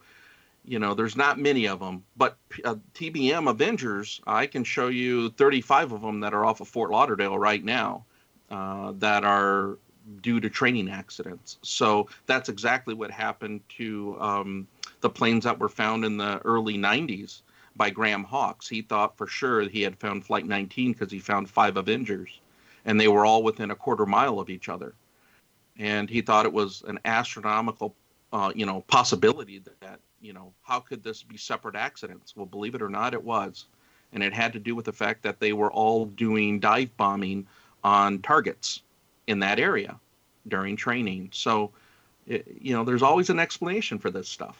S4: You know, there's not many of them, but uh, TBM Avengers, I can show you 35 of them that are off of Fort Lauderdale right now uh, that are due to training accidents. So that's exactly what happened to um, the planes that were found in the early 90s by Graham Hawkes. He thought for sure he had found Flight 19 because he found five Avengers, and they were all within a quarter mile of each other. And he thought it was an astronomical, uh, you know, possibility that, you know, how could this be separate accidents? Well, believe it or not, it was. And it had to do with the fact that they were all doing dive bombing on targets in that area during training. So, it, you know, there's always an explanation for this stuff.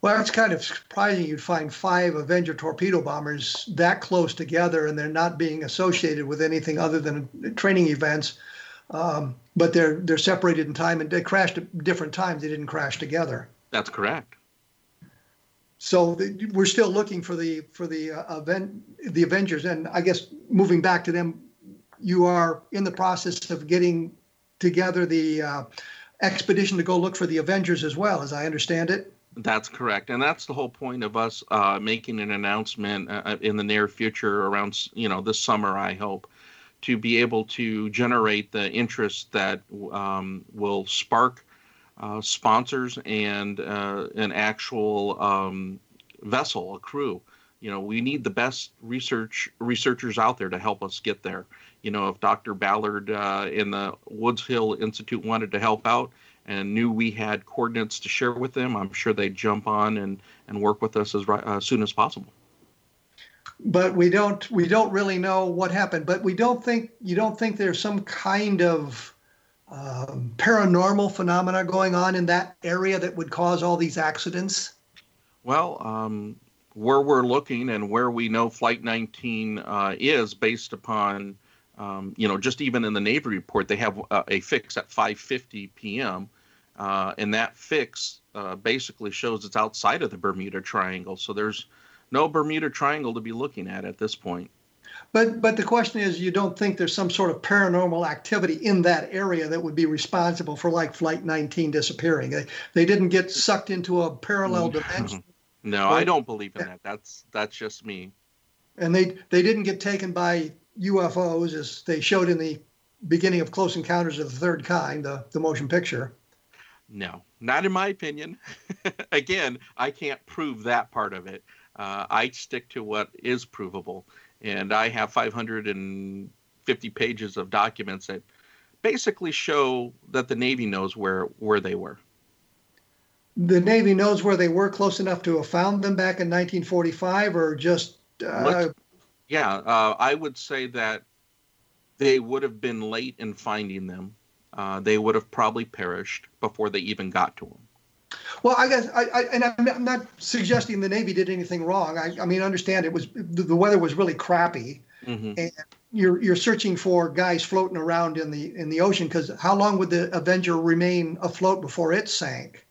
S1: Well, it's kind of surprising you'd find five Avenger torpedo bombers that close together and they're not being associated with anything other than training events. Um, but they're they're separated in time and they crashed at different times. They didn't crash together.
S4: That's correct.
S1: So the, we're still looking for the for the uh, event the Avengers, and I guess moving back to them, you are in the process of getting together the uh, expedition to go look for the Avengers as well, as I understand it.
S4: That's correct, and that's the whole point of us uh, making an announcement uh, in the near future, around you know this summer, I hope, to be able to generate the interest that um, will spark uh, sponsors and uh, an actual um, vessel, a crew. You know, we need the best research researchers out there to help us get there you know, if Dr. Ballard uh, in the Woods Hole Institute wanted to help out and knew we had coordinates to share with them, I'm sure they'd jump on and, and work with us as, uh, soon as possible.
S1: But we don't we don't really know what happened. But we don't think you don't think there's some kind of um, paranormal phenomena going on in that area that would cause all these accidents.
S4: Well, um, where we're looking and where we know Flight 19 uh, is based upon um, you know, just even in the Navy report, they have uh, a fix at 5:50 p.m. Uh, and that fix uh, basically shows it's outside of the Bermuda Triangle. So there's no Bermuda Triangle to be looking at at this point.
S1: But but the question is, you don't think there's some sort of paranormal activity in that area that would be responsible for like Flight 19 disappearing? They, they didn't get sucked into a parallel dimension. <laughs>
S4: no, I don't believe in that. That's that's just me.
S1: And they they didn't get taken by UFOs as they showed in the beginning of Close Encounters of the Third Kind, the, the motion picture.
S4: No, not in my opinion. <laughs> Again, I can't prove that part of it. Uh, I stick to what is provable. And I have 550 pages of documents that basically show that the Navy knows where, where they were.
S1: The Navy knows where they were close enough to have found them back in 1945, or just uh,
S4: yeah, uh, I would say that they would have been late in finding them. Uh, they would have probably perished before they even got to them.
S1: Well, I guess, I, I and I'm not suggesting the Navy did anything wrong. I, I mean, understand it was the, the weather was really crappy, mm-hmm. and you're you're searching for guys floating around in the in the ocean because how long would the Avenger remain afloat before it sank?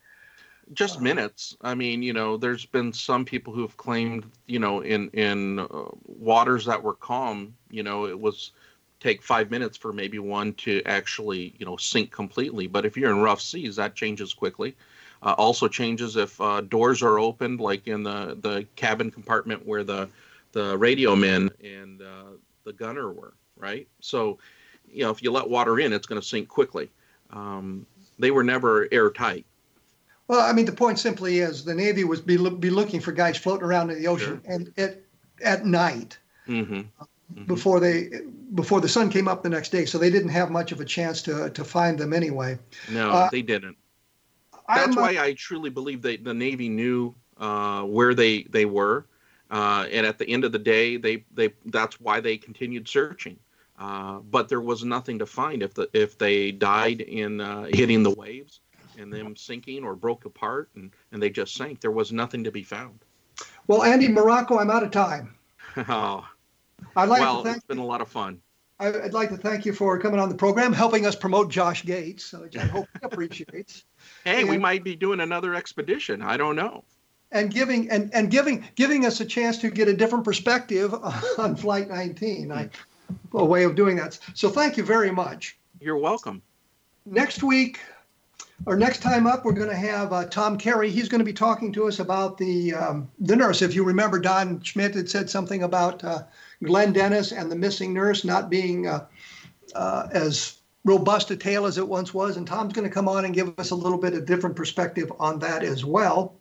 S4: just minutes. I mean, you know, there's been some people who have claimed, you know, in in uh, waters that were calm, you know, it was take five minutes for maybe one to actually, you know, sink completely. But if you're in rough seas, that changes quickly. Uh, also changes if uh, doors are opened, like in the the cabin compartment where the the radio men and uh, the gunner were, right? So, you know, if you let water in, it's going to sink quickly. Um, they were never airtight
S1: well, I mean, the point simply is the Navy was be, be looking for guys floating around in the ocean sure. and at at night mm-hmm. Mm-hmm. before they before the sun came up the next day. So they didn't have much of a chance to to find them anyway.
S4: No, uh, they didn't. That's why I truly believe that the Navy knew uh, where they they were, uh, and at the end of the day, they they that's why they continued searching. Uh, but there was nothing to find if the if they died in uh, hitting the waves and them sinking or broke apart and, and they just sank. There was nothing to be found.
S1: Well, Andy Marocco, I'm out of time. <laughs>
S4: oh,
S1: I'd like
S4: well,
S1: to thank
S4: it's been a lot of fun.
S1: I'd like to thank you for coming on the program, helping us promote Josh Gates, which I hope he appreciates. <laughs>
S4: Hey, and, we might be doing another expedition. I don't know.
S1: And giving and, and giving giving us a chance to get a different perspective <laughs> on Flight 19. I, a way of doing that. So thank you very much.
S4: You're welcome.
S1: Next week, or next time up, we're going to have uh, Tom Carey. He's going to be talking to us about the um, the nurse. If you remember, Don Schmidt had said something about uh, Glenn Dennis and the missing nurse not being uh, uh as robust a tale as it once was. And Tom's going to come on and give us a little bit of different perspective on that as well.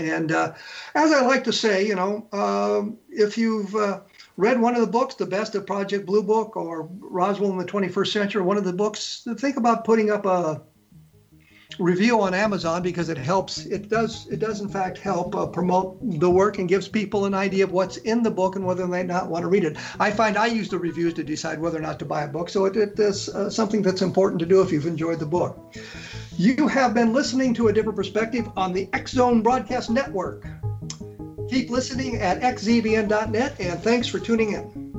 S1: And uh, as I like to say, you know, um, if you've uh, read one of the books, The Best of Project Blue Book or Roswell in the 21st Century, one of the books, think about putting up a review on Amazon because it helps. It does. It does in fact help uh, promote the work and gives people an idea of what's in the book and whether they not want to read it. I find I use the reviews to decide whether or not to buy a book. So it, it is uh, something that's important to do if you've enjoyed the book. You have been listening to a different perspective on the X Zone Broadcast Network. Keep listening at xzbn.net and thanks for tuning in.